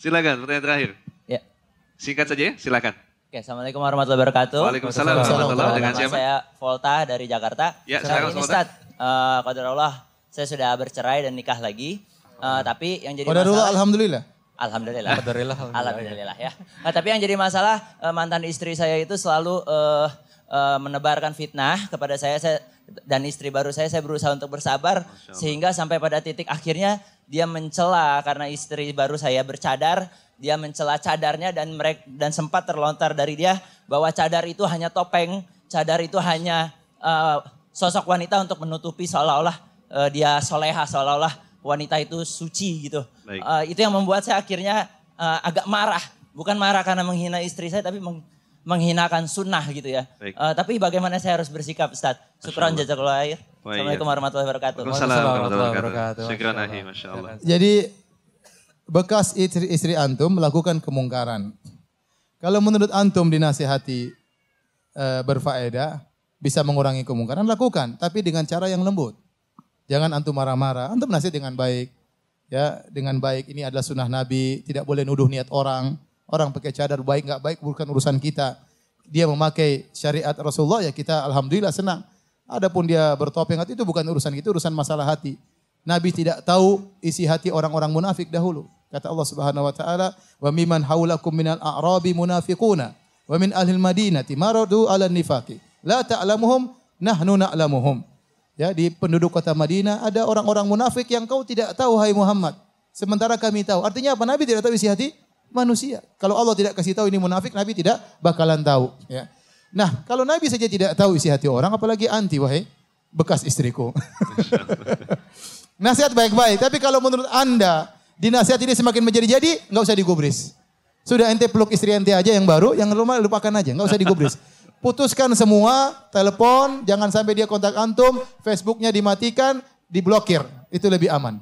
Silakan, pertanyaan terakhir. Ya. Singkat saja ya, silakan. Oke, Assalamualaikum warahmatullahi wabarakatuh. Waalaikumsalam warahmatullahi wabarakatuh. Dengan siapa? saya Volta dari Jakarta. Ya, Saya silakan, ini Volta. Ustaz, eh, qadarullah, saya sudah bercerai dan nikah lagi. Eh, tapi yang jadi Qadarullah masalah... alhamdulillah. Alhamdulillah. Alhamdulillah, Alhamdulillah ya. Nah, tapi yang jadi masalah eh, mantan istri saya itu selalu eh, eh, menebarkan fitnah kepada saya, saya dan istri baru saya. Saya berusaha untuk bersabar sehingga sampai pada titik akhirnya dia mencela karena istri baru saya bercadar. Dia mencela cadarnya dan mereka dan sempat terlontar dari dia bahwa cadar itu hanya topeng, cadar itu hanya eh, sosok wanita untuk menutupi seolah-olah eh, dia soleha, seolah-olah wanita itu suci gitu. Baik. Eh, itu yang membuat saya akhirnya eh, agak marah. Bukan marah karena menghina istri saya, tapi meng- menghinakan sunnah gitu ya. Baik. Eh, tapi bagaimana saya harus bersikap Ustaz? Syukran jazakallah khair. Wah, Assalamualaikum warahmatullahi wabarakatuh. Waalaikumsalam warahmatullahi wabarakatuh. Syukran ahi, Allah. Masya Allah. Jadi bekas istri-istri antum melakukan kemungkaran. Kalau menurut antum dinasihati eh, berfaedah, bisa mengurangi kemungkaran, lakukan. Tapi dengan cara yang lembut. Jangan antum marah-marah. Antum nasihat dengan baik. Ya, dengan baik. Ini adalah sunnah Nabi. Tidak boleh nuduh niat orang. Orang pakai cadar baik nggak baik bukan urusan kita. Dia memakai syariat Rasulullah ya kita alhamdulillah senang. Adapun dia bertopeng itu bukan urusan kita, urusan masalah hati. Nabi tidak tahu isi hati orang-orang munafik dahulu. Kata Allah Subhanahu wa taala, "Wa mimman haulakum minal a'rabi munafiquna wa min ahlil madinati maradu 'ala nifaqi. La ta'lamuhum nahnu na'lamuhum." Ya, di penduduk kota Madinah ada orang-orang munafik yang kau tidak tahu hai Muhammad. Sementara kami tahu. Artinya apa? Nabi tidak tahu isi hati manusia. Kalau Allah tidak kasih tahu ini munafik, Nabi tidak bakalan tahu, ya. Nah, kalau Nabi saja tidak tahu isi hati orang, apalagi anti wahai bekas istriku. Nasihat baik-baik, tapi kalau menurut Anda dinasihat ini semakin menjadi-jadi, nggak usah digubris. Sudah ente peluk istri ente aja yang baru, yang rumah lupakan aja, nggak usah digubris. Putuskan semua, telepon, jangan sampai dia kontak antum, Facebooknya dimatikan, diblokir. Itu lebih aman.